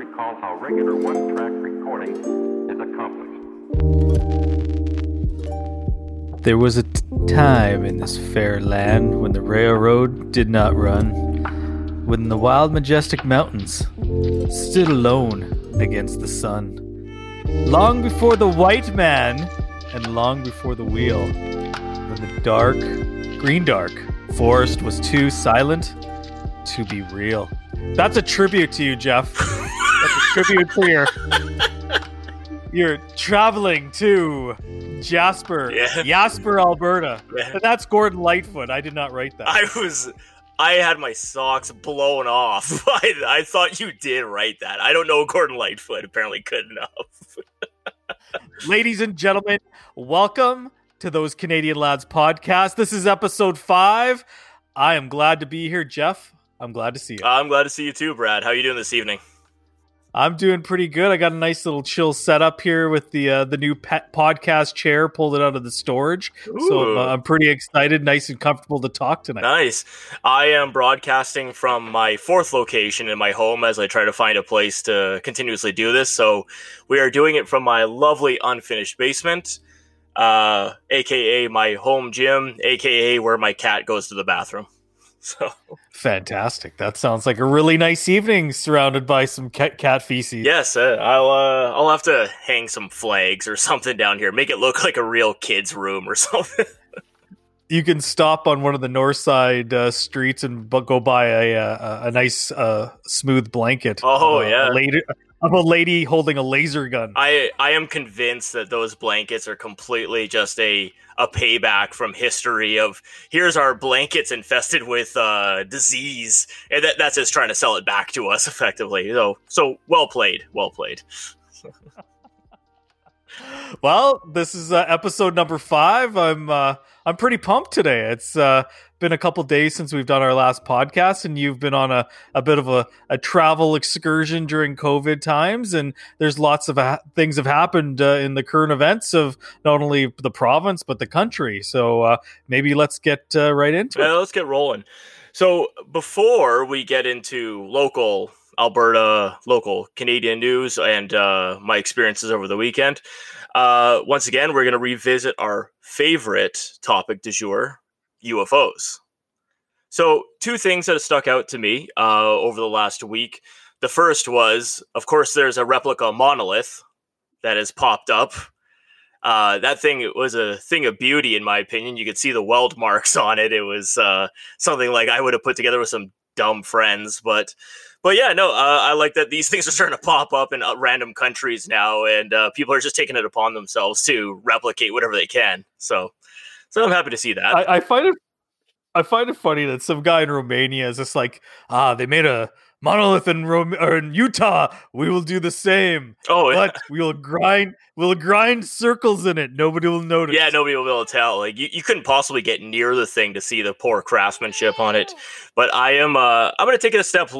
recall how regular one-track recording is accomplished. There was a t- time in this fair land when the railroad did not run, when the wild, majestic mountains stood alone against the sun. Long before the white man and long before the wheel, when the dark, green dark forest was too silent to be real. That's a tribute to you, Jeff. Tribute to your you're traveling to Jasper, Yeah. Jasper, Alberta. Yeah. That's Gordon Lightfoot. I did not write that. I was. I had my socks blown off. I, I thought you did write that. I don't know Gordon Lightfoot. Apparently, good enough. Ladies and gentlemen, welcome to those Canadian Lads podcast. This is episode five. I am glad to be here, Jeff. I'm glad to see you. I'm glad to see you too, Brad. How are you doing this evening? I'm doing pretty good. I got a nice little chill setup here with the uh, the new pet podcast chair. Pulled it out of the storage, so I'm, uh, I'm pretty excited, nice and comfortable to talk tonight. Nice. I am broadcasting from my fourth location in my home as I try to find a place to continuously do this. So we are doing it from my lovely unfinished basement, uh, aka my home gym, aka where my cat goes to the bathroom. So Fantastic. That sounds like a really nice evening surrounded by some cat, cat feces. yes, uh, I'll uh, I'll have to hang some flags or something down here, make it look like a real kid's room or something. You can stop on one of the north side uh, streets and bu- go buy a a, a nice uh, smooth blanket. Oh, a, yeah. a lady, of a lady holding a laser gun. I I am convinced that those blankets are completely just a a payback from history of here's our blankets infested with uh, disease, and that, that's just trying to sell it back to us effectively. So so well played, well played. Well, this is uh, episode number five. I'm uh, I'm pretty pumped today. It's uh, been a couple days since we've done our last podcast, and you've been on a, a bit of a, a travel excursion during COVID times, and there's lots of ha- things have happened uh, in the current events of not only the province but the country. So uh, maybe let's get uh, right into it. Uh, let's get rolling. So before we get into local Alberta, local Canadian news, and uh, my experiences over the weekend, uh, once again we're going to revisit our favorite topic du jour: UFOs. So two things that have stuck out to me uh, over the last week. The first was, of course, there's a replica monolith that has popped up. Uh, that thing was a thing of beauty, in my opinion. You could see the weld marks on it. It was uh, something like I would have put together with some dumb friends, but but yeah, no, uh, I like that these things are starting to pop up in uh, random countries now, and uh, people are just taking it upon themselves to replicate whatever they can. So, so I'm happy to see that. I, I find it I find it funny that some guy in Romania is just like, ah, they made a monolith in Rome or in Utah. We will do the same. oh, yeah. we'll grind we'll grind circles in it. Nobody will notice. Yeah, nobody will be able to tell. Like you, you couldn't possibly get near the thing to see the poor craftsmanship on it. But I am uh I'm gonna take it a step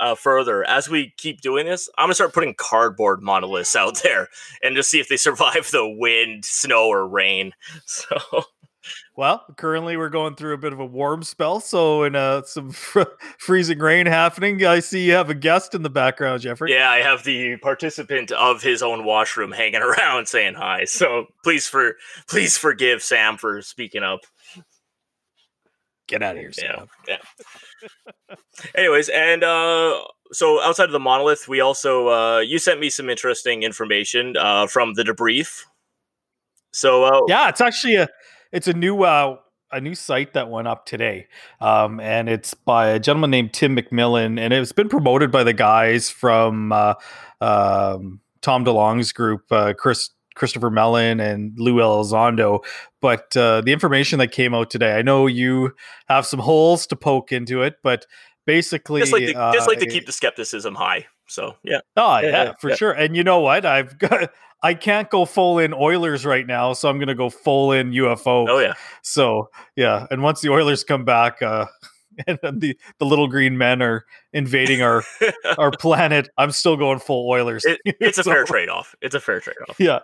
uh, further. As we keep doing this, I'm gonna start putting cardboard monoliths out there and just see if they survive the wind, snow, or rain. So Well, currently we're going through a bit of a warm spell, so in uh, some fr- freezing rain happening. I see you have a guest in the background, Jeffrey. yeah, I have the participant of his own washroom hanging around saying hi. So please for please forgive Sam for speaking up. Get out of here, Yeah, Sam. yeah. Anyways, and uh, so outside of the monolith, we also uh, you sent me some interesting information uh, from the debrief. So uh, Yeah, it's actually a it's a new uh a new site that went up today. Um and it's by a gentleman named Tim McMillan and it's been promoted by the guys from uh um Tom DeLonge's group, uh Chris Christopher Mellon and Lou Elizondo. But uh, the information that came out today, I know you have some holes to poke into it, but basically, just like to, just uh, like to keep the skepticism high. So yeah, Oh Yeah, yeah, yeah, for yeah. sure. And you know what? I've got I can't go full in Oilers right now, so I'm gonna go full in UFO. oh yeah, So yeah, and once the Oilers come back, uh, and the the little green men are invading our our planet, I'm still going full Oilers. It- it's a So- fair trade off. It's a fair trade off. Yeah.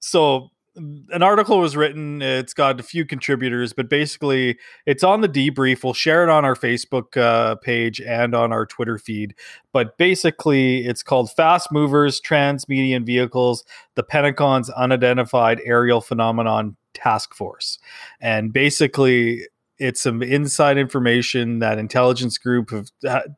So an article was written. It's got a few contributors, but basically, it's on the debrief. We'll share it on our Facebook uh, page and on our Twitter feed. But basically, it's called Fast Movers, Transmedium Vehicles, the Pentagon's Unidentified Aerial Phenomenon Task Force. And basically, it's some inside information that intelligence group have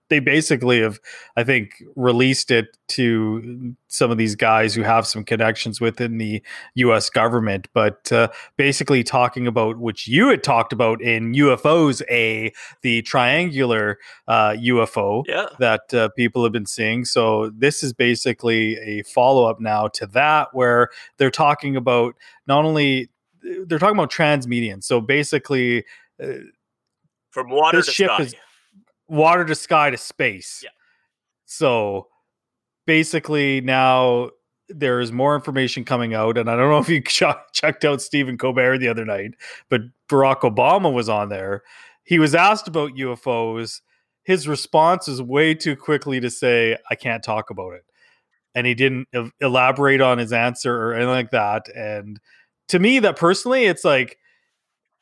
they basically have i think released it to some of these guys who have some connections within the us government. But uh, basically talking about which you had talked about in ufos a the triangular uh, ufo Yeah. that uh, people have been seeing. So this is basically a follow-up now to that where they're talking about not only they're talking about transmedium so basically uh, From water to ship sky. is- water to sky to space. Yeah. So basically now there's more information coming out, and I don't know if you ch- checked out Stephen Colbert the other night, but Barack Obama was on there. He was asked about UFOs. His response is way too quickly to say, "I can't talk about it," and he didn't el- elaborate on his answer or anything like that. And to me, that personally, it's like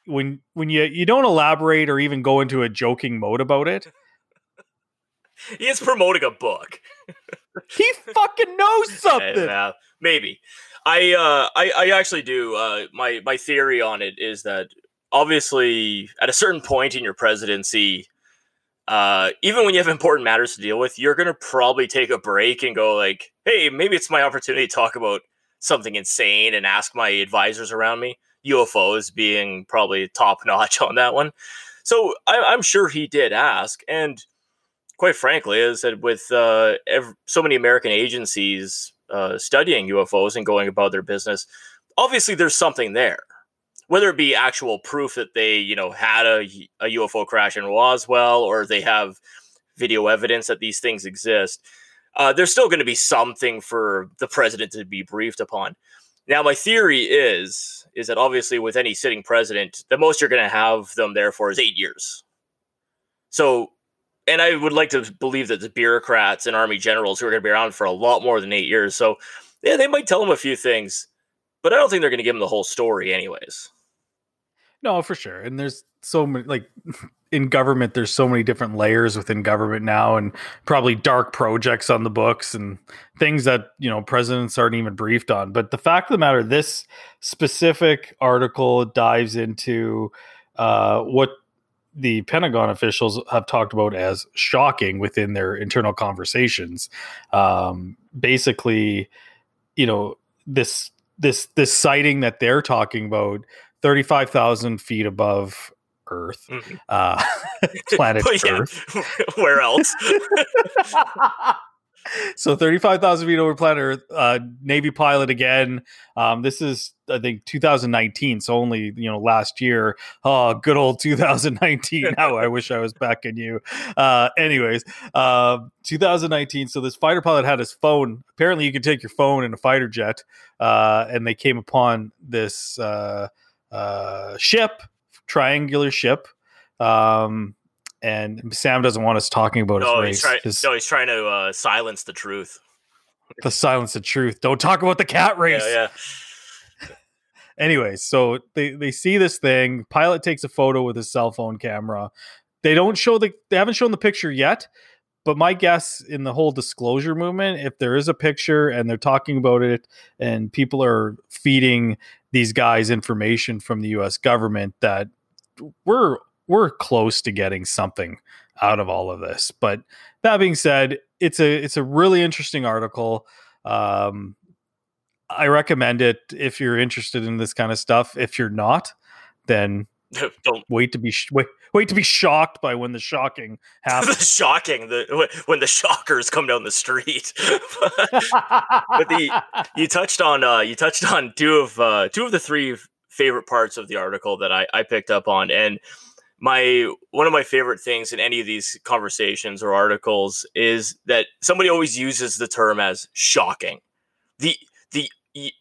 when when you you don't elaborate or even go into a joking mode about it He is promoting a book. he fucking knows something Yeah, maybe. I uh I, I actually do. Uh my my theory on it is that obviously at a certain point in your presidency, uh even when you have important matters to deal with, you're gonna probably take a break and go like, hey, maybe it's my opportunity to talk about something insane and ask my advisors around me. UFOs being probably top notch on that one. So I, I'm sure he did ask, and quite frankly, as I said, with uh, ev- so many American agencies uh, studying UFOs and going about their business, obviously there's something there. Whether it be actual proof that they, you know, had a, a UFO crash in Roswell, or they have video evidence that these things exist, uh, there's still going to be something for the president to be briefed upon. Now, my theory is is that obviously with any sitting president, the most you're going to have them there for is eight years. So and I would like to believe that the bureaucrats and army generals who are going to be around for a lot more than eight years. So, yeah, they might tell him a few things, but I don't think they're going to give him the whole story, anyways. no for sure and there's so many like in government there's so many different layers within government now and probably dark projects on the books and things that you know presidents aren't even briefed on but the fact of the matter this specific article dives into uh, what the Pentagon officials have talked about as shocking within their internal conversations. Um, basically, you know this this this sighting that they're talking about, thirty five thousand feet above Earth, Mhm. uh, planet Earth. where else? so 35,000 feet over planet Earth, uh, Navy pilot again. Um, this is, I think, 2019. So only, you know, last year. Oh, good old 2019. Now I wish I was back in you. Uh, anyways, uh, 2019. So this fighter pilot had his phone. Apparently, you can take your phone in a fighter jet. Uh, and they came upon this uh, uh, ship, triangular ship. Um, and Sam doesn't want us talking about his no, race. he's trying. His- No, he's trying to uh, silence the truth. the silence of truth. Don't talk about the cat race. Yeah, yeah. Anyways, so they they see this thing. Pilot takes a photo with his cell phone camera. They don't show the they haven't shown the picture yet, but my guess in the whole disclosure movement, if there is a picture and they're talking about it and people are feeding these guys information from the US government that we're we're close to getting something out of all of this. But that being said, it's a it's a really interesting article. Um, I recommend it if you're interested in this kind of stuff. If you're not, then Don't. wait to be sh- wait wait to be shocked by when the shocking happens. the shocking the when the shockers come down the street. but the you touched on uh, you touched on two of uh, two of the three favorite parts of the article that I, I picked up on, and my one of my favorite things in any of these conversations or articles is that somebody always uses the term as shocking. The the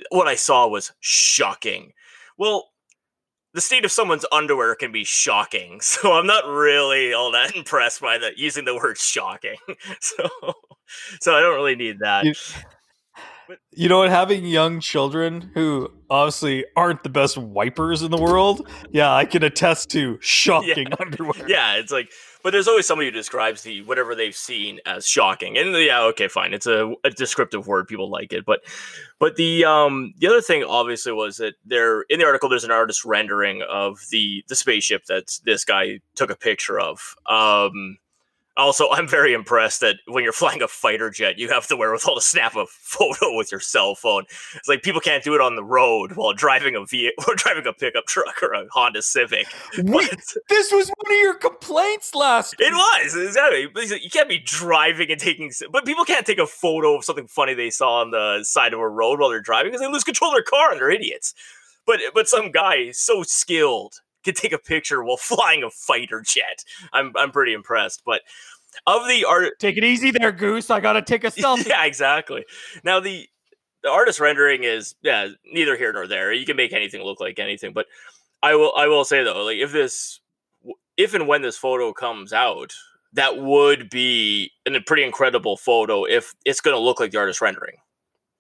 what I saw was shocking. Well, the state of someone's underwear can be shocking, so I'm not really all that impressed by the using the word shocking. So, so I don't really need that. You- know what? Having young children who obviously aren't the best wipers in the world, yeah, I can attest to shocking underwear. Yeah, it's like, but there's always somebody who describes the whatever they've seen as shocking, and yeah, okay, fine, it's a, a descriptive word, people like it, but but the um the other thing obviously was that there in the article there's an artist rendering of the the spaceship that this guy took a picture of. Um, also, I'm very impressed that when you're flying a fighter jet, you have the wherewithal to snap a photo with your cell phone. It's like people can't do it on the road while driving a vehicle or driving a pickup truck or a Honda Civic. Wait, this was one of your complaints last. Year. It was exactly. You can't be driving and taking, but people can't take a photo of something funny they saw on the side of a road while they're driving because they lose control of their car and they're idiots. But but some guy so skilled can take a picture while flying a fighter jet. I'm I'm pretty impressed. But of the art, take it easy there, Goose. I gotta take a selfie. yeah, exactly. Now the the artist rendering is yeah neither here nor there. You can make anything look like anything, but I will I will say though, like if this if and when this photo comes out, that would be a pretty incredible photo if it's going to look like the artist rendering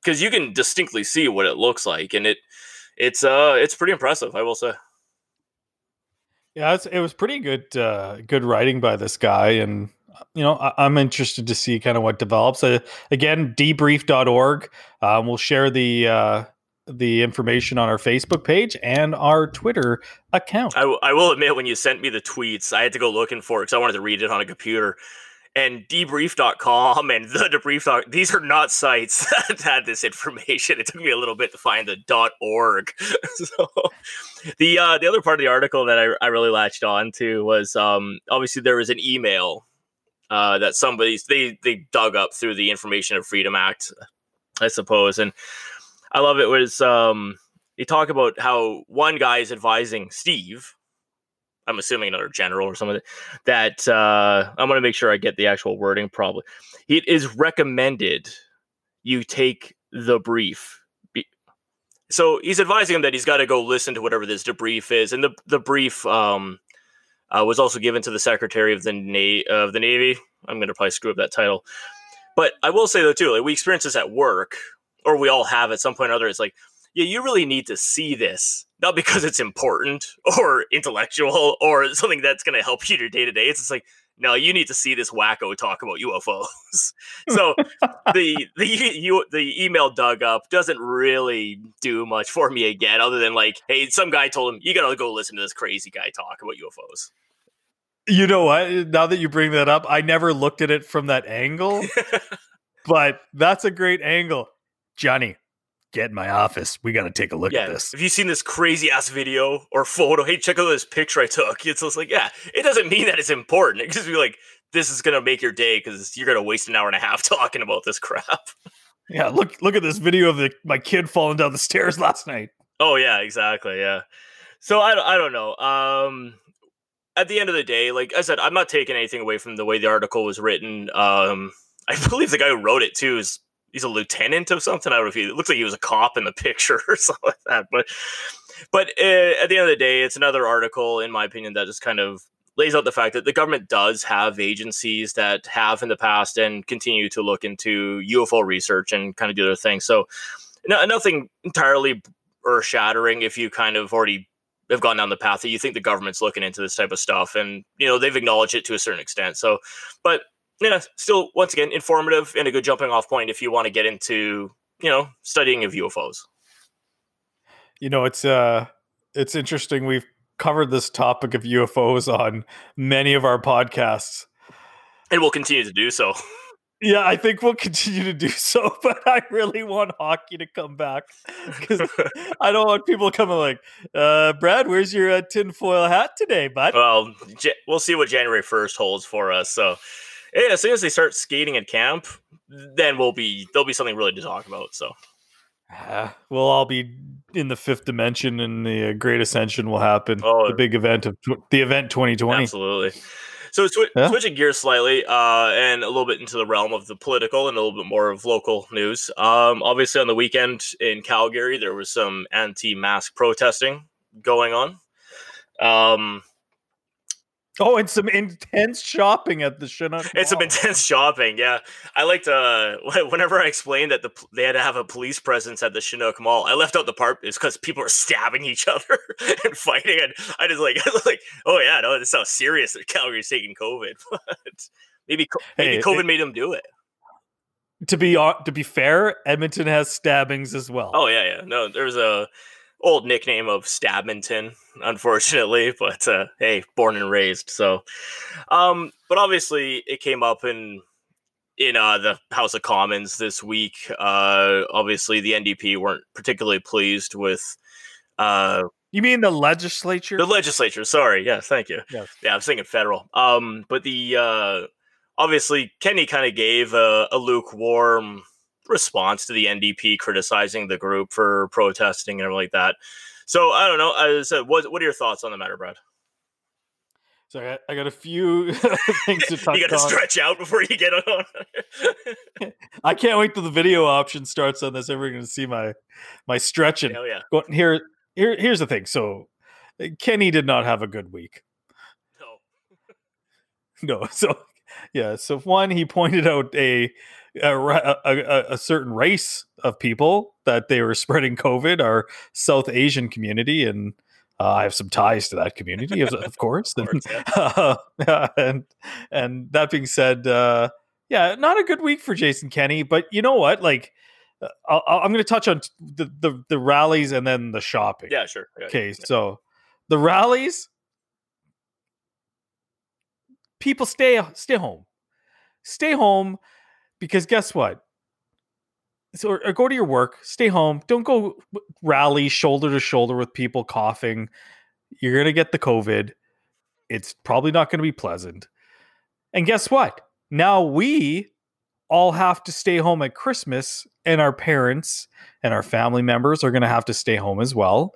because you can distinctly see what it looks like and it it's uh it's pretty impressive i will say yeah, it was pretty good, uh, good writing by this guy, and you know, I, am interested to see kind of what develops. Uh, again, debrief.org. Um, we'll share the uh, the information on our Facebook page and our Twitter account. I, w- I will admit, when you sent me the tweets, I had to go looking for it because I wanted to read it on a computer and debrief.com and the debrief these are not sites that had this information. It took me a little bit to find the dot org. So the uh, the other part of the article that I, I really latched on to was um, obviously there was an email uh, that somebody they they dug up through the information of freedom act i suppose. And i love it was um they talk about how one guy is advising steve I'm assuming another general or something that uh, I'm going to make sure I get the actual wording. Probably it is recommended you take the brief. So he's advising him that he's got to go listen to whatever this debrief is, and the the brief um, uh, was also given to the Secretary of the Na- of the Navy. I'm going to probably screw up that title, but I will say though too, like we experience this at work, or we all have at some point or other. It's like yeah, you really need to see this, not because it's important or intellectual or something that's going to help you your day to day. It's just like, no, you need to see this wacko talk about UFOs. so the the you, the email dug up doesn't really do much for me again, other than like, hey, some guy told him you got to go listen to this crazy guy talk about UFOs. You know what? Now that you bring that up, I never looked at it from that angle, but that's a great angle, Johnny get in my office. We got to take a look yeah, at this. Have you seen this crazy ass video or photo? Hey, check out this picture I took. It's just like, yeah, it doesn't mean that it's important. It just be like, this is gonna make your day because you're gonna waste an hour and a half talking about this crap. Yeah, look look at this video of the my kid falling down the stairs last night. Oh yeah, exactly. Yeah. So I, I don't know. Um, at the end of the day, like I said, I'm not taking anything away from the way the article was written. Um, I believe the guy who wrote it too is he's a lieutenant of something. I don't know if he looks like he was a cop in the picture or something like that. But but uh, at the end of the day, it's another article, in my opinion, that just kind of lays out the fact that the government does have agencies that have in the past and continue to look into UFO research and kind of do their thing. So no, nothing entirely earth shattering if you kind of already have gone down the path that you think the government's looking into this type of stuff and you know they've acknowledged it to a certain extent so but yeah, still once again informative and a good jumping off point if you want to get into you know studying of UFOs. You know, it's uh, it's interesting. We've covered this topic of UFOs on many of our podcasts, and we'll continue to do so. Yeah, I think we'll continue to do so, but I really want hockey to come back because I don't want people coming like, uh, Brad, where's your uh, tinfoil hat today, bud? Well, we'll see what January 1st holds for us. So yeah, as soon as they start skating at camp, then we'll be there'll be something really to talk about. So uh, we'll all be in the fifth dimension, and the uh, Great Ascension will happen. Oh, the big event of tw- the event 2020. Absolutely. So sw- yeah. switching gears slightly, uh, and a little bit into the realm of the political and a little bit more of local news. Um, obviously, on the weekend in Calgary, there was some anti-mask protesting going on. Um, Oh, and some intense shopping at the Chinook. It's some intense shopping. Yeah, I liked uh whenever I explained that the they had to have a police presence at the Chinook Mall. I left out the part is because people are stabbing each other and fighting, and I just like I was like, oh yeah, no, this is how serious that Calgary's taking COVID. But maybe maybe Hey, COVID it- made them do it. To be to be fair, Edmonton has stabbings as well. Oh yeah, yeah. No, there's a old nickname of Stabminton, unfortunately, but uh, hey, born and raised. So, um, but obviously it came up in in uh, the House of Commons this week. Uh, obviously the NDP weren't particularly pleased with uh, You mean the legislature? the legislature. Sorry, yes, thank you. Yes. Yeah, I'm thinking federal. Um, but the uh, obviously Kenney kind of gave a, a lukewarm response to the NDP criticizing the group for protesting and everything like that. So I don't know. I said, what what are your thoughts on the matter, Brad? So I got, I got a few things to touch you got to stretch out before you get on. I can't wait till the video option starts on this. Everyone's gonna see my my stretching. Hell yeah! Go, here, here, here's the thing. So Kenney did not have a good week. No. No, so yeah, so one he pointed out a a, a, a, certain race of people that they were spreading COVID, our South Asian community, and uh, I have some ties to that community, of, of course. Of course, and, and and that being said, uh, yeah, not a good week for Jason Kenney. But you know what? Like, uh, I'll- I'm going to touch on the, the the rallies and then the shopping. Yeah, sure. Yeah, Okay, yeah. so the rallies, people stay stay home, stay home, because guess what? So or, go to your work, stay home. Don't go rally shoulder to shoulder with people coughing. You're gonna get the COVID. It's probably not going to be pleasant. And guess what? Now we all have to stay home at Christmas, and our parents and our family members are going to have to stay home as well.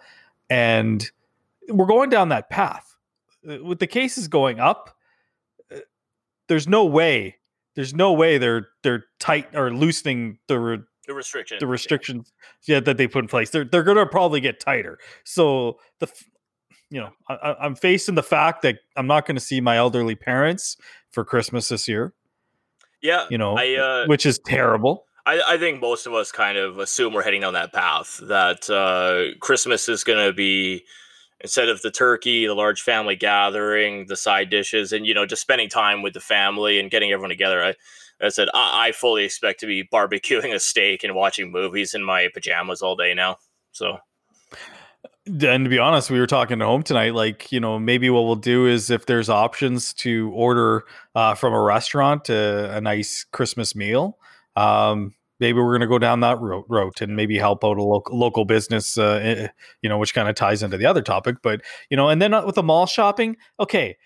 And we're going down that path. Uh, With the cases going up, uh, there's no way. There's no way they're they're tight or loosening the re- the restriction. the restrictions yeah, that they put in place. They're they're going to probably get tighter. So the you know I, I- I'm facing the fact that I'm not going to see my elderly parents for Christmas this year. Yeah, You know, I uh, which is terrible. I, I think most of us kind of assume we're heading down that path. That uh, Christmas is going to be instead of the turkey, the large family gathering, the side dishes, and you know just spending time with the family and getting everyone together. I, I said I, I fully expect to be barbecuing a steak and watching movies in my pajamas all day now. So And to be honest, we were talking at home tonight. Like, you know, maybe what we'll do is if there's options to order uh, from a restaurant uh, a nice Christmas meal, um, maybe we're going to go down that route, route and maybe help out a local local business. Uh, eh, you know, which kind of ties into the other topic. But you know, and then uh, with the mall shopping, okay,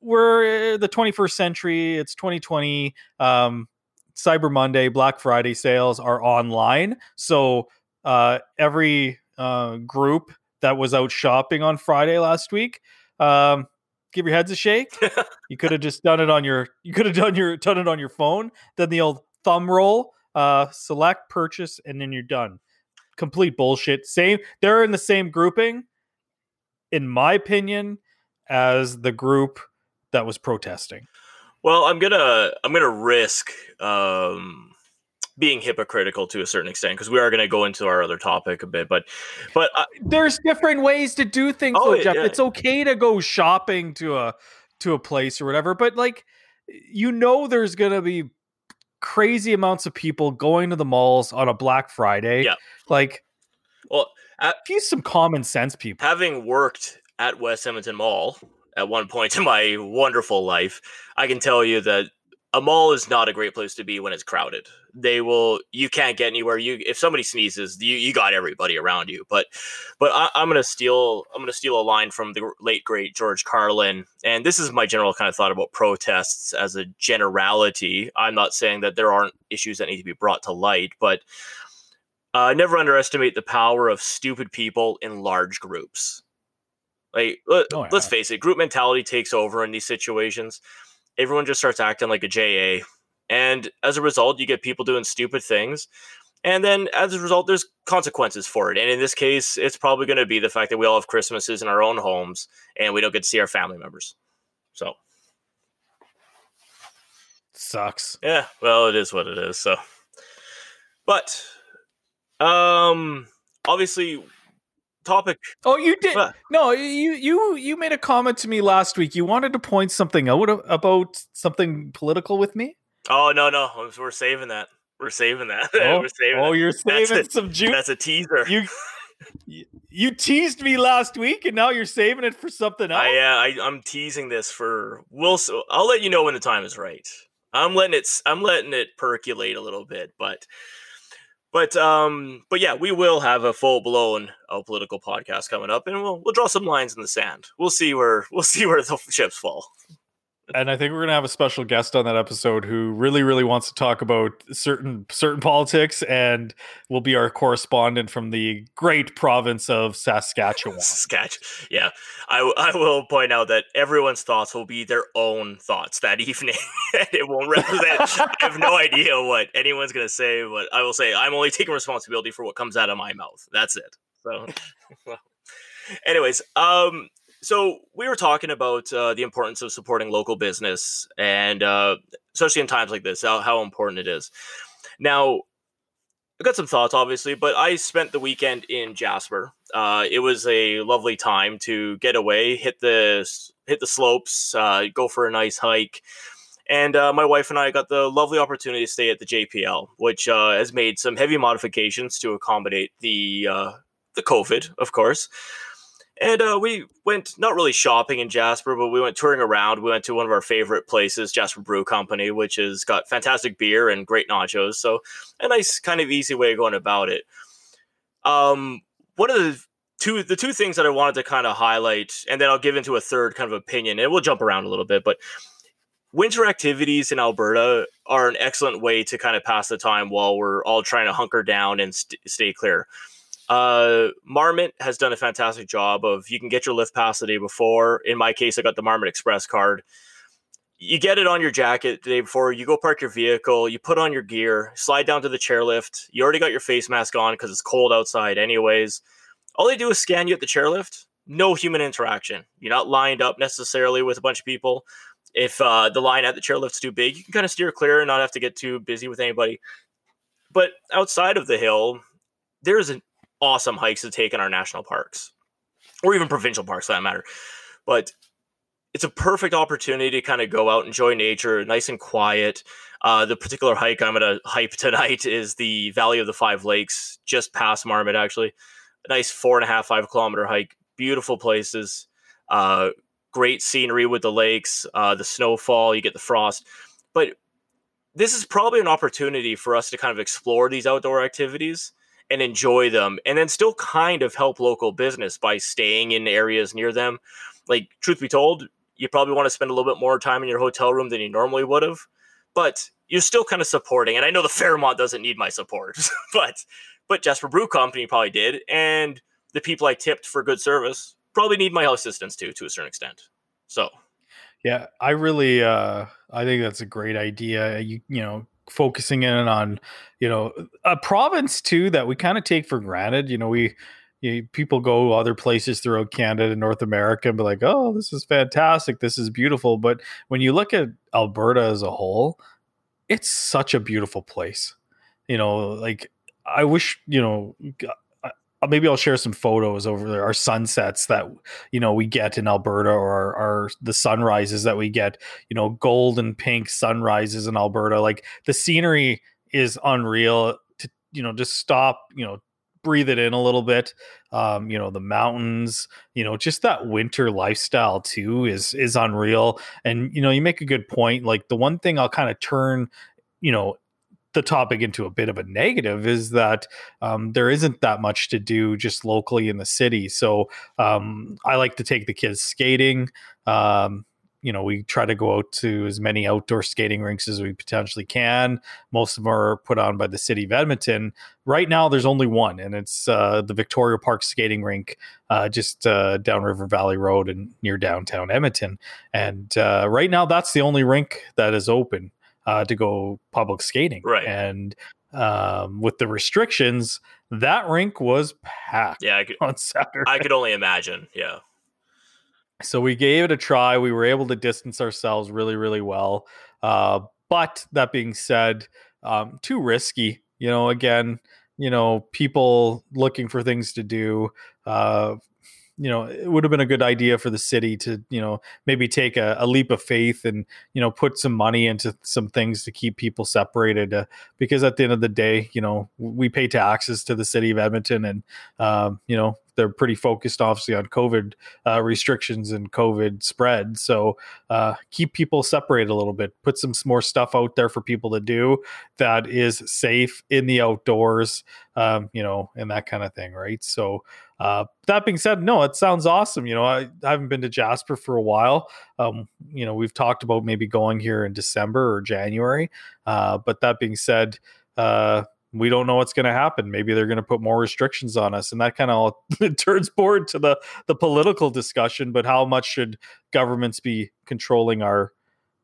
we're uh, the 21st century. It's 2020. Um, Cyber Monday, Black Friday sales are online, so uh, every uh, group that was out shopping on Friday last week. Um, give your heads a shake. you could have just done it on your. You could have done your done it on your phone. Then the old thumb roll, uh, select, purchase, and then you're done. Complete bullshit. Same. They're in the same grouping, in my opinion, as the group that was protesting. Well, I'm gonna I'm gonna risk um, being hypocritical to a certain extent because we are gonna go into our other topic a bit, but but uh, There's different ways to do things, Oh, though, Jeff. yeah. It's okay to go shopping to a to a place or whatever, but like you know, there's gonna be crazy amounts of people going to the malls on a Black Friday. Yeah. like well, at, use some common sense, people. having worked at West Edmonton Mall at one point in my wonderful life, I can tell you that a mall is not a great place to be when it's crowded. They will you can't get anywhere. You if somebody sneezes, you, you got everybody around you. But but I, I'm gonna steal I'm gonna steal a line from the late great George Carlin, and this is my general kind of thought about protests as a generality. I'm not saying that there aren't issues that need to be brought to light, but uh, never underestimate the power of stupid people in large groups. Like, let, Oh, us yeah. face it, group mentality takes over in these situations. Everyone just starts acting like a JA. And as a result, you get people doing stupid things. And then as a result, there's consequences for it. And in this case, it's probably going to be the fact that we all have Christmases in our own homes and we don't get to see our family members. So Sucks. yeah, well, it is what it is. So, but um, obviously, topic. Oh, you did. What? No, you you you made a comment to me last week. You wanted to point something out about something political with me. Oh no, no, we're saving that. We're saving that. Oh, we're saving. oh that. you're saving it. some juice. That's a teaser. You you- teased me last week, and now you're saving it for something else. I, uh, I I'm teasing this for. We'll. I'll let you know when the time is right. I'm letting it. I'm letting it percolate a little bit, but. But um, but yeah, we will have a full blown uh, political podcast coming up, and we'll we'll draw some lines in the sand. We'll see where we'll see where the chips fall. And I think we're gonna have a special guest on that episode who really, really wants to talk about certain certain politics, and will be our correspondent from the great province of Saskatchewan. Saskatchewan. Yeah, I I will point out that everyone's thoughts will be their own thoughts that evening. it won't represent. I have no idea what anyone's gonna say, but I will say I'm only taking responsibility for what comes out of my mouth. That's it. So, anyways, um, so we were talking about uh, the importance of supporting local business, and uh, especially in times like this, how, how important it is. Now, I've got some thoughts, obviously, but I spent the weekend in Jasper. Uh, it was a lovely time to get away, hit the hit the slopes, uh, go for a nice hike, and uh, my wife and I got the lovely opportunity to stay at the JPL, which uh, has made some heavy modifications to accommodate the uh, the COVID, of course. And uh, we went not really shopping in Jasper, but we went touring around. We went to one of our favorite places, Jasper Brew Company, which has got fantastic beer and great nachos. So a nice kind of easy way of going about it. Um, one of the two the two things that I wanted to kind of highlight, and then I'll give into a third kind of opinion, and we'll jump around a little bit, but winter activities in Alberta are an excellent way to kind of pass the time while we're all trying to hunker down and st- stay clear. Uh, Marmot has done a fantastic job of you can get your lift pass the day before. In my case, I got the Marmot Express card. You get it on your jacket the day before. You go park your vehicle. You put on your gear. Slide down to the chairlift. You already got your face mask on because it's cold outside, anyways. All they do is scan you at the chairlift. No human interaction. You're not lined up necessarily with a bunch of people. If uh, the line at the chairlift's too big, you can kind of steer clear and not have to get too busy with anybody. But outside of the hill, there's an awesome hikes to take in our national parks or even provincial parks for that matter. But it's a perfect opportunity to kind of go out, and enjoy nature, nice and quiet. Uh, the particular hike I'm going to hype tonight is the Valley of the Five Lakes, just past Marmot, actually. A nice four and a half, five kilometer hike. Beautiful places. Uh, great scenery with the lakes, uh, the snowfall, you get the frost. But this is probably an opportunity for us to kind of explore these outdoor activities and enjoy them and then still kind of help local business by staying in areas near them. Like, truth be told, you probably want to spend a little bit more time in your hotel room than you normally would have, but you're still kind of supporting. And I know the Fairmont doesn't need my support, but but Jasper Brew Company probably did, and the people I tipped for good service probably need my assistance too, to a certain extent. So Yeah, I really uh I think that's a great idea. You you know, focusing in on, you know, a province too that we kind of take for granted. You know, we you, people go other places throughout Canada and North America and be like, "Oh, this is fantastic. This is beautiful." But when you look at Alberta as a whole, it's such a beautiful place. You know, like I wish, you know, maybe I'll share some photos over there, our sunsets that you know we get in Alberta or our, our the sunrises that we get, you know, gold and pink sunrises in Alberta. Like the scenery is unreal to you know just stop, you know, breathe it in a little bit. Um, you know, the mountains, you know, just that winter lifestyle too is is unreal. And you know, you make a good point. Like the one thing I'll kind of turn, you know, the topic into a bit of a negative is that um, there isn't that much to do just locally in the city. So um, I like to take the kids skating. Um, you know, we try to go out to as many outdoor skating rinks as we potentially can. Most of them are put on by the city of Edmonton. Right now, there's only one, and it's uh, the Victoria Park skating rink, uh, just uh, down River Valley Road and near downtown Edmonton. And uh, right now, that's the only rink that is open uh, to go public skating. Right. And um, with the restrictions, that rink was packed yeah, I could on Saturday. I could only imagine. Yeah. so we gave it a try. We were able to distance ourselves really, really well. Uh, but that being said, um, too risky. You know, again, you know, people looking for things to do. Uh, you know, it would have been a good idea for the city to, you know, maybe take a, a leap of faith and, you know, put some money into some things to keep people separated. Uh, because at the end of the day, you know, we pay taxes to the city of Edmonton and, um, you know, they're pretty focused obviously on COVID uh, restrictions and COVID spread. So uh, keep people separated a little bit. Put some more stuff out there for people to do that is safe in the outdoors, um, you know, and that kind of thing, right? So uh, that being said, no, it sounds awesome. You know, I, I haven't been to Jasper for a while. Um, you know, we've talked about maybe going here in December or January. Uh, but that being said, uh, we don't know what's going to happen. Maybe they're going to put more restrictions on us, and that kind of turns forward to the the political discussion. But how much should governments be controlling our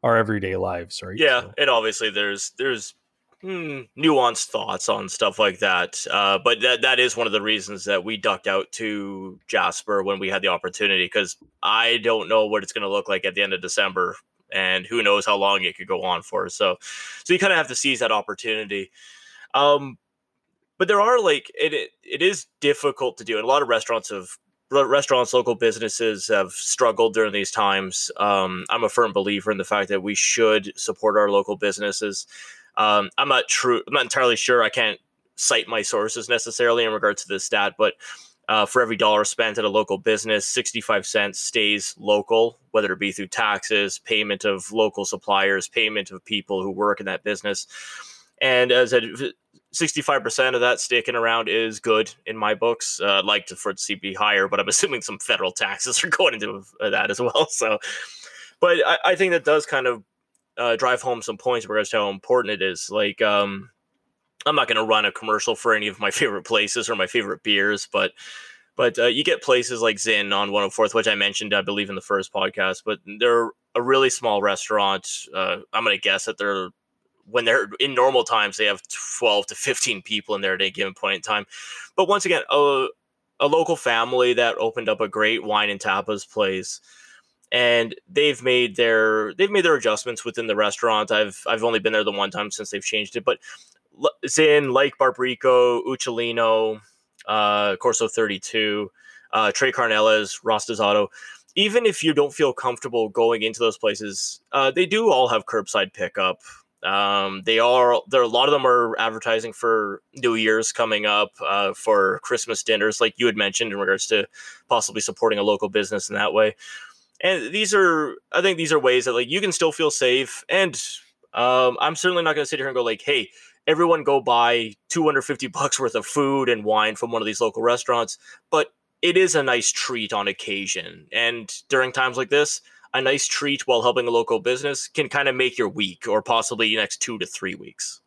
our everyday lives? Right? Yeah, So- and obviously there's there's hmm, nuanced thoughts on stuff like that. Uh, but that that is one of the reasons that we ducked out to Jasper when we had the opportunity because I don't know what it's going to look like at the end of December, and who knows how long it could go on for. So, so you kind of have to seize that opportunity. Um, but there are like it, it it is difficult to do, and a lot of restaurants have restaurants, local businesses have struggled during these times. Um, I'm a firm believer in the fact that we should support our local businesses. Um, I'm not true. I'm not entirely sure. I can't cite my sources necessarily in regard to this stat, but uh, for every dollar spent at a local business, 65 cents stays local, whether it be through taxes, payment of local suppliers, payment of people who work in that business. And as I said, 65% of that sticking around is good in my books. Uh, I'd like to for it to be higher, but I'm assuming some federal taxes are going into that as well. So, but I, I think that does kind of uh, drive home some points regards to how important it is. Like, um, I'm not going to run a commercial for any of my favorite places or my favorite beers, but but uh, you get places like Zin on 104th, which I mentioned, I believe, in the first podcast. But they're a really small restaurant. Uh, I'm going to guess that they're when they're in normal times, they have 12 to 15 people in there at a given point in time. But once again, a, a local family that opened up a great wine and tapas place and they've made their they've made their adjustments within the restaurant. I've I've only been there the one time since they've changed it, but l- Zin, like Bar Bricco, Uccellino, uh, Corso 32, uh, Tres Carnales, Rostizado, even if you don't feel comfortable going into those places, uh, they do all have curbside pickup. Um, they are there. A lot of them are advertising for New Year's coming up, uh, for Christmas dinners, like you had mentioned in regards to possibly supporting a local business in that way. And these are, I think, these are ways that like you can still feel safe. And um, I'm certainly not going to sit here and go like, "Hey, everyone, go buy 250 bucks worth of food and wine from one of these local restaurants." But it is a nice treat on occasion, and during times like this, a nice treat while helping a local business can kind of make your week or possibly next two to three weeks.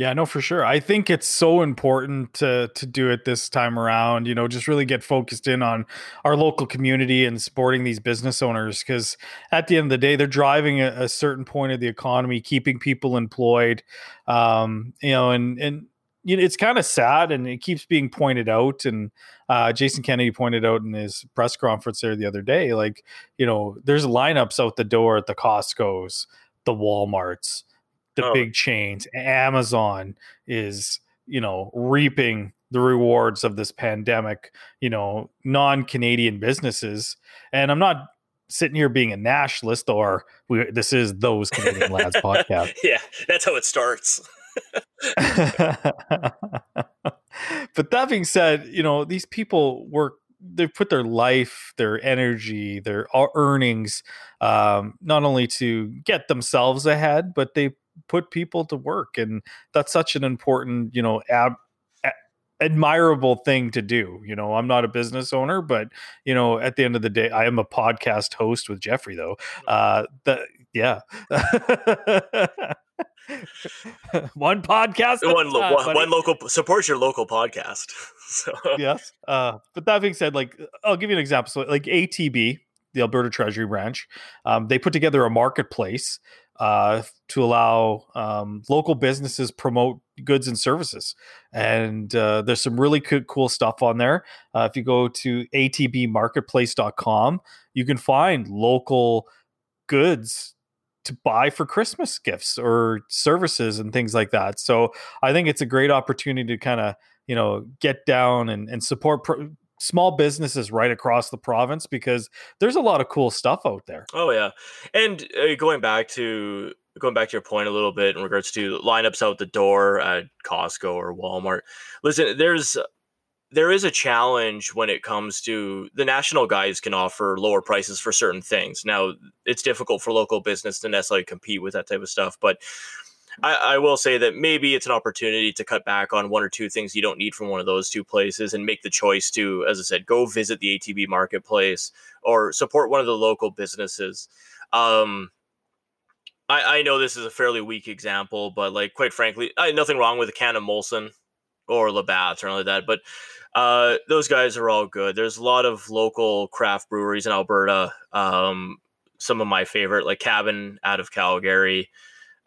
Yeah, no, for sure. I think it's so important to to do it this time around. You know, just really get focused in on our local community and supporting these business owners because at the end of the day, they're driving a, a certain point of the economy, keeping people employed. Um, you know, and and you know, it's kind of sad, and it keeps being pointed out. And uh, Jason Kennedy pointed out in his press conference there the other day, like you know, there's lineups out the door at the Costco's, the WalMarts the Oh. big chains. Amazon is, you know, reaping the rewards of this pandemic, you know, non Canadian businesses. And I'm not sitting here being a nationalist or we, this is those Canadian lads podcast. yeah, that's how it starts. but that being said, you know, these people work they put their life, their energy, their earnings, um, not only to get themselves ahead, but they put people to work, and that's such an important, you know, ab- admirable thing to do. You know, I'm not a business owner, but you know, at the end of the day, I am a podcast host with Jeffrey, though. Uh, the yeah. one podcast one, lo- time, one, one local support your local podcast. so yes. Uh, but that being said, like I'll give you an example. So like ATB, the Alberta Treasury Branch. Um, they put together a marketplace uh, to allow um, local businesses promote goods and services. And uh, there's some really co- cool stuff on there. Uh, if you go to atbmarketplace.com, you can find local goods to buy for Christmas gifts or services and things like that. So I think it's a great opportunity to kind of you know get down and, and support pro- small businesses right across the province because there's a lot of cool stuff out there. Oh yeah, and uh, going back to going back to your point a little bit in regards to lineups out the door at Costco or Walmart. Listen, there's there is a challenge when it comes to the national guys can offer lower prices for certain things. Now, it's difficult for local business to necessarily compete with that type of stuff, but I, I, will say that maybe it's an opportunity to cut back on one or two things you don't need from one of those two places and make the choice to, as I said, go visit the ATB marketplace or support one of the local businesses. Um, I, I know this is a fairly weak example, but like quite frankly, I, nothing wrong with a can of Molson or Labatt or anything like that. But uh, those guys are all good. There's a lot of local craft breweries in Alberta. Um, some of my favorite, like Cabin out of Calgary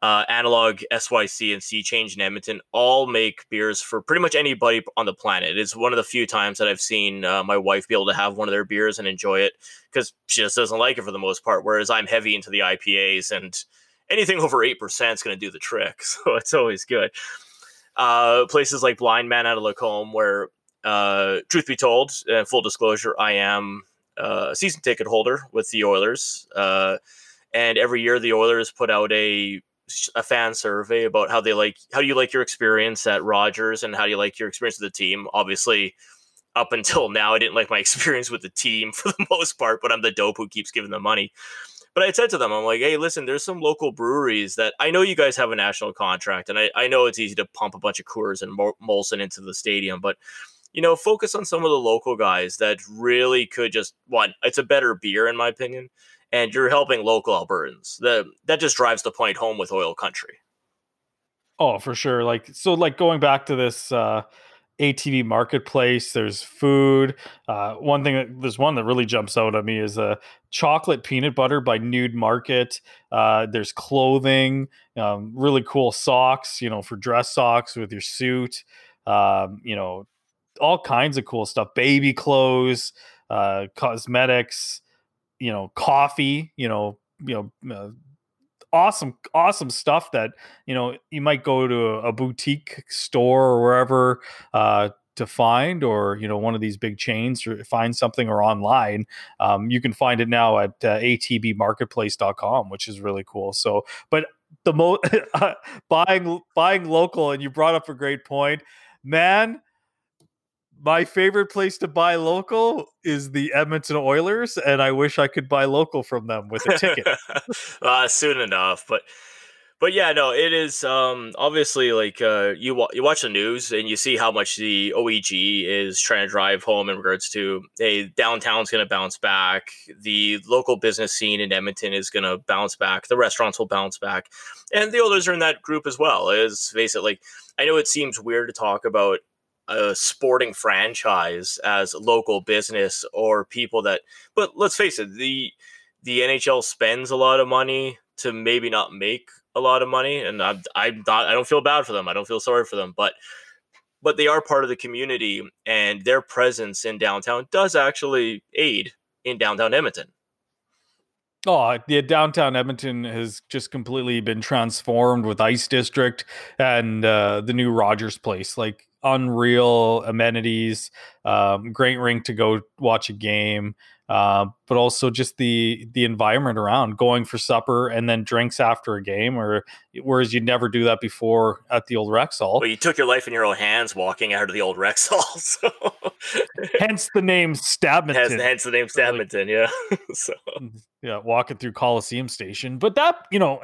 uh, Analog, SYC, and Sea Change in Edmonton all make beers for pretty much anybody on the planet. It's one of the few times that I've seen uh, my wife be able to have one of their beers and enjoy it because she just doesn't like it for the most part. Whereas I'm heavy into the IPAs and anything over 8% is going to do the trick. So it's always good. Uh, places like Blindman out of Lacombe, where, uh, truth be told, and full disclosure, I am uh, a season ticket holder with the Oilers. Uh, and every year the Oilers put out a a fan survey about how they like how do you like your experience at Rogers and how do you like your experience with the team. Obviously, up until now, I didn't like my experience with the team for the most part, but I'm the dope who keeps giving them money. But I said to them, I'm like, hey, listen, there's some local breweries that I know you guys have a national contract, and I, I know it's easy to pump a bunch of Coors and Molson into the stadium, but you know, focus on some of the local guys that really could just one. It's a better beer, in my opinion and you're helping local Albertans. The, that just drives the point home with oil country. Oh, for sure. Like so, like going back to this uh, ATB marketplace. There's food. Uh, one thing that there's one that really jumps out at me is a chocolate peanut butter by Nude Market. Uh, there's clothing, um, really cool socks. You know, for dress socks with your suit. Um, you know, all kinds of cool stuff. Baby clothes, uh, cosmetics you know coffee you know you know uh, awesome awesome stuff that you know you might go to a, boutique store or wherever uh, to find or you know one of these big chains or find something or online. Um, you can find it now at uh, atbmarketplace.com which is really cool. So but the mo buying buying local and you brought up a great point. Man my favorite place to buy local is the Edmonton Oilers, and I wish I could buy local from them with a ticket. uh, soon enough, but but yeah, no, it is um, obviously like uh, you wa- you watch the news and you see how much the OEG is trying to drive home in regards to hey, downtown's going to bounce back, the local business scene in Edmonton is going to bounce back, the restaurants will bounce back, and the Oilers are in that group as well. Is basically, I know it seems weird to talk about a sporting franchise as local business or people that but let's face it the the NHL spends a lot of money to maybe not make a lot of money and I'm I'm not I don't feel bad for them I don't feel sorry for them but but they are part of the community and their presence in downtown does actually aid in downtown Edmonton. Oh, yeah, downtown Edmonton has just completely been transformed with Ice District and uh, the new Rogers Place. Like unreal amenities, um, great rink to go watch a game, uh, but also just the the environment around going for supper and then drinks after a game, or whereas you'd never do that before at the old Rexall. Well, you took your life in your own hands walking out of the old Rexall, so hence the name Stabminton. Hence, hence the name Stabminton, yeah. so mm, yeah, walking through Coliseum Station, but that you know.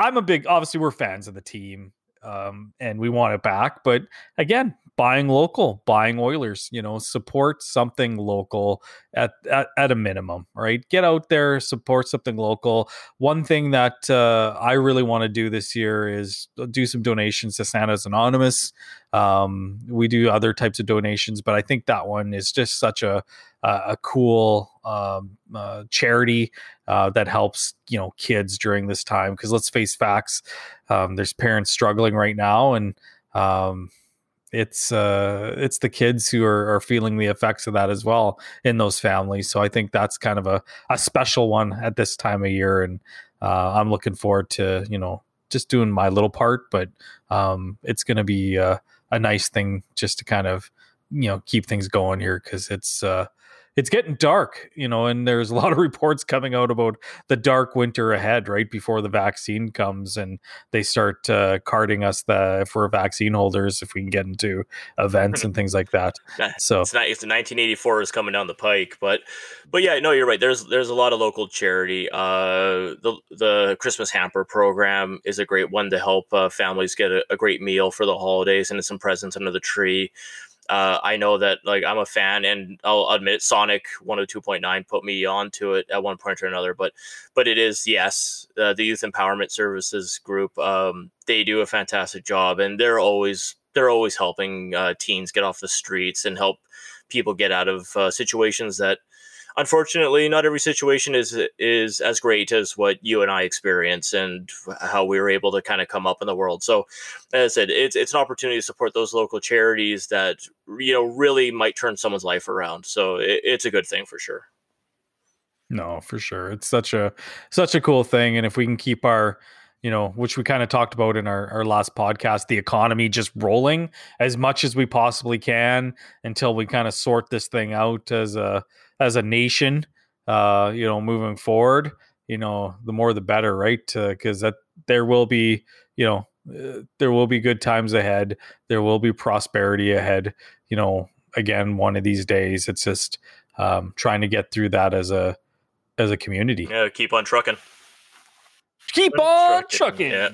I'm a big obviously we're fans of the team um, and we want it back. But again, buying local, buying Oilers, you know, support something local at, at, at a minimum, right? Get out there, support something local. One thing that uh, I really want to do this year is do some donations to Santa's Anonymous. Um, we do other types of donations, but I think that one is just such a a, cool um, uh, charity uh, that helps you know kids during this time. Because let's face facts, um, there's parents struggling right now, and um, it's uh it's the kids who are, are feeling the effects of that as well in those families so i think that's kind of a, a special one at this time of year and uh, i'm looking forward to you know just doing my little part but um it's gonna be uh, a nice thing just to kind of you know keep things going here because it's uh it's getting dark, you know, and there's a lot of reports coming out about the dark winter ahead, right before the vaccine comes, and they start uh, carding us the if we're vaccine holders if we can get into events and things like that. So it's not it's 1984 is coming down the pike, but but yeah, no, you're right. There's there's a lot of local charity. Uh, the the Christmas hamper program is a great one to help uh, families get a, a great meal for the holidays and some presents under the tree. Uh, I know that like I'm a fan, and I'll admit Sonic 102.9 put me onto it at one point or another. But but it is yes, uh, the Youth Empowerment Services group. Um, they do a fantastic job, and they're always they're always helping uh, teens get off the streets and help people get out of uh, situations that unfortunately, not every situation is is as great as what you and I experience and how we were able to kind of come up in the world. So, as I said, it's it's an opportunity to support those local charities that you know really might turn someone's life around. So, it, it's a good thing for sure. No, for sure. It's such a such a cool thing, and if we can keep our you know, which we kind of talked about in our, our last podcast, the economy just rolling as much as we possibly can until we kind of sort this thing out as a as a nation, uh, you know, moving forward, you know, the more the better, right? Because that there will be, you know, uh, there will be good times ahead. There will be prosperity ahead. You know, again, one of these days, it's just um, trying to get through that as a as a community. Yeah, keep on trucking. Keep on trucking. Yeah.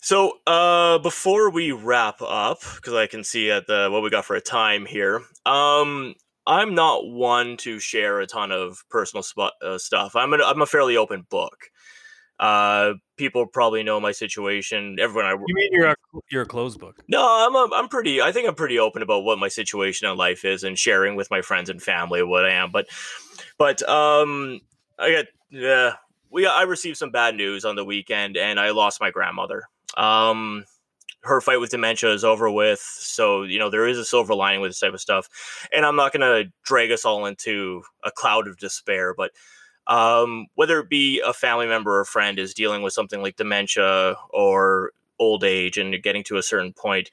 So uh, before we wrap up, because I can see at the what we got for a time here, um, I'm not one to share a ton of personal sp- uh, stuff. I'm a, I'm a fairly open book. Uh, people probably know my situation. Everyone, I you mean you're a you're a closed book? No, I'm a, I'm pretty. I think I'm pretty open about what my situation in life is and sharing with my friends and family what I am. But but um, I got yeah. We I received some bad news on the weekend, and I lost my grandmother. Um, her fight with dementia is over with. So, you know, there is a silver lining with this type of stuff. And I'm not going to drag us all into a cloud of despair, but um, whether it be a family member or friend is dealing with something like dementia or old age and you're getting to a certain point,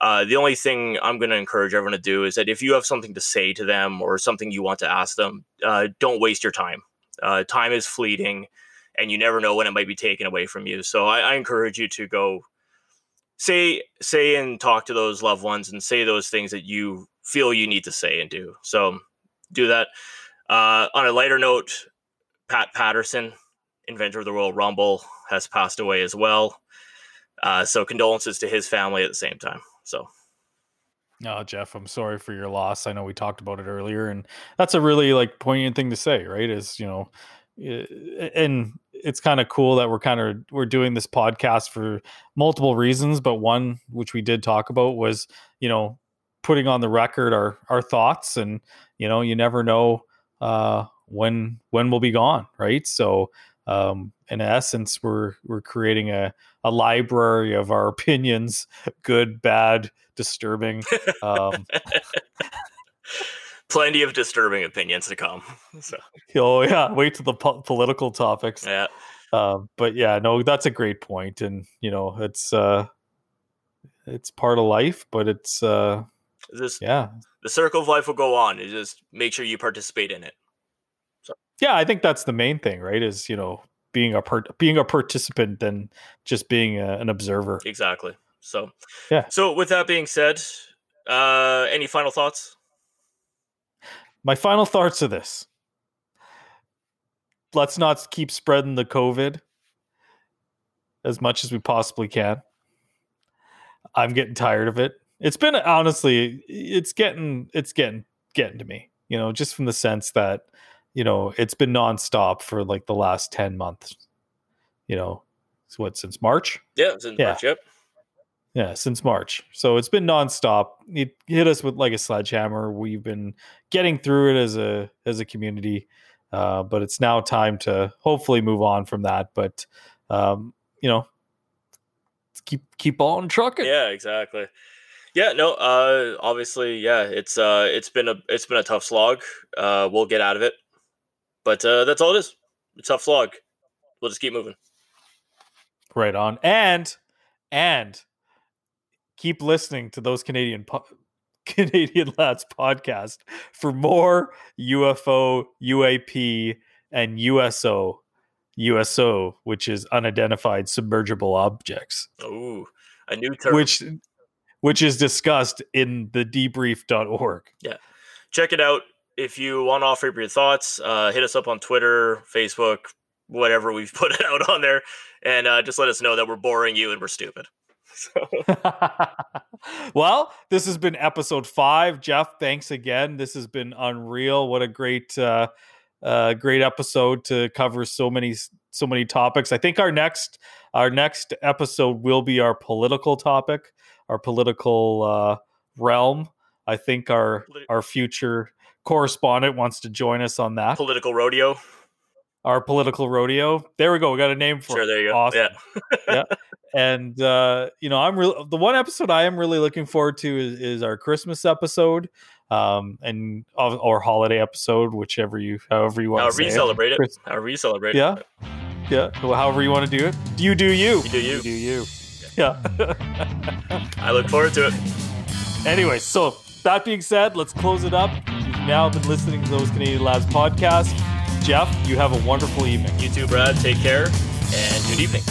uh, the only thing I'm going to encourage everyone to do is that if you have something to say to them or something you want to ask them, uh, don't waste your time. Uh, time is fleeting and you never know when it might be taken away from you. So I, I encourage you to go say say and talk to those loved ones and say those things that you feel you need to say and do. So do that. Uh, on a lighter note, Pat Patterson, inventor of the Royal Rumble, has passed away as well. Uh, so condolences to his family at the same time. So. No, oh, Jeff, I'm sorry for your loss. I know we talked about it earlier, and that's a really like poignant thing to say, right? Is you know, and it's kind of cool that we're kind of we're doing this podcast for multiple reasons but one which we did talk about was you know putting on the record our our thoughts and you know you never know uh when when we'll be gone right? So um in essence we're we're creating a a library of our opinions good bad disturbing um plenty of disturbing opinions to come. So. Oh yeah, wait to the po- political topics. Yeah. Um, but yeah, no, that's a great point, and you know, it's uh, it's part of life, but it's uh, this yeah, the circle of life will go on. You just make sure you participate in it. So. Yeah, I think that's the main thing, right? Is you know being a part being a participant than just being a, an observer. Exactly. So yeah. So with that being said, uh, any final thoughts? My final thoughts are this. Let's not keep spreading the COVID as much as we possibly can. I'm getting tired of it. It's been honestly, it's getting, it's getting, getting to me. You know, just from the sense that, you know, it's been nonstop for like the last ten months. You know, what since March? Yeah, since yeah. March. Yep. Yeah, since March. So it's been nonstop. It hit us with like a sledgehammer. We've been getting through it as a as a community, uh, but it's now time to hopefully move on from that. But um, you know, keep keep on trucking. Yeah, exactly. Yeah, no, uh obviously, yeah, it's uh it's been a it's been a tough slog. Uh we'll get out of it. But uh that's all it is. A tough slog. We'll just keep moving. Right on. And and keep listening to those Canadian po- Canadian Lads podcast for more UFO, UAP, and USO. USO, which is unidentified submergible objects, Ooh, a new term. which which is discussed in the debrief.org. Yeah. Check it out. If you want to offer your thoughts, uh, hit us up on Twitter, Facebook, whatever we've put it out on there, and uh, just let us know that we're boring you and we're stupid. So, well, this has been episode five. Jeff, thanks again. This has been unreal. What a great, uh, uh, great episode to cover so many, so many topics. I think our next, our next episode will be our political topic, our political uh, realm. I think our our future correspondent wants to join us on that. political rodeo. our political rodeo. There we go. We got a name for Sure, it. there you go. Awesome Yeah. and uh, you know, I'm real. The one episode I am really looking forward to is, is our Christmas episode, um, and or holiday episode, whichever you, however you want to you say celebrate it. Chris- However you celebrate Yeah. it. Yeah, well, however you want to do it. You do you. You do you. You do you. Yeah. I look forward to it. anyway, so that being said, let's close it up. You've now been listening to those Canadian Lads podcast. Jeff, you have a wonderful evening. You too, Brad. Take care and good evening.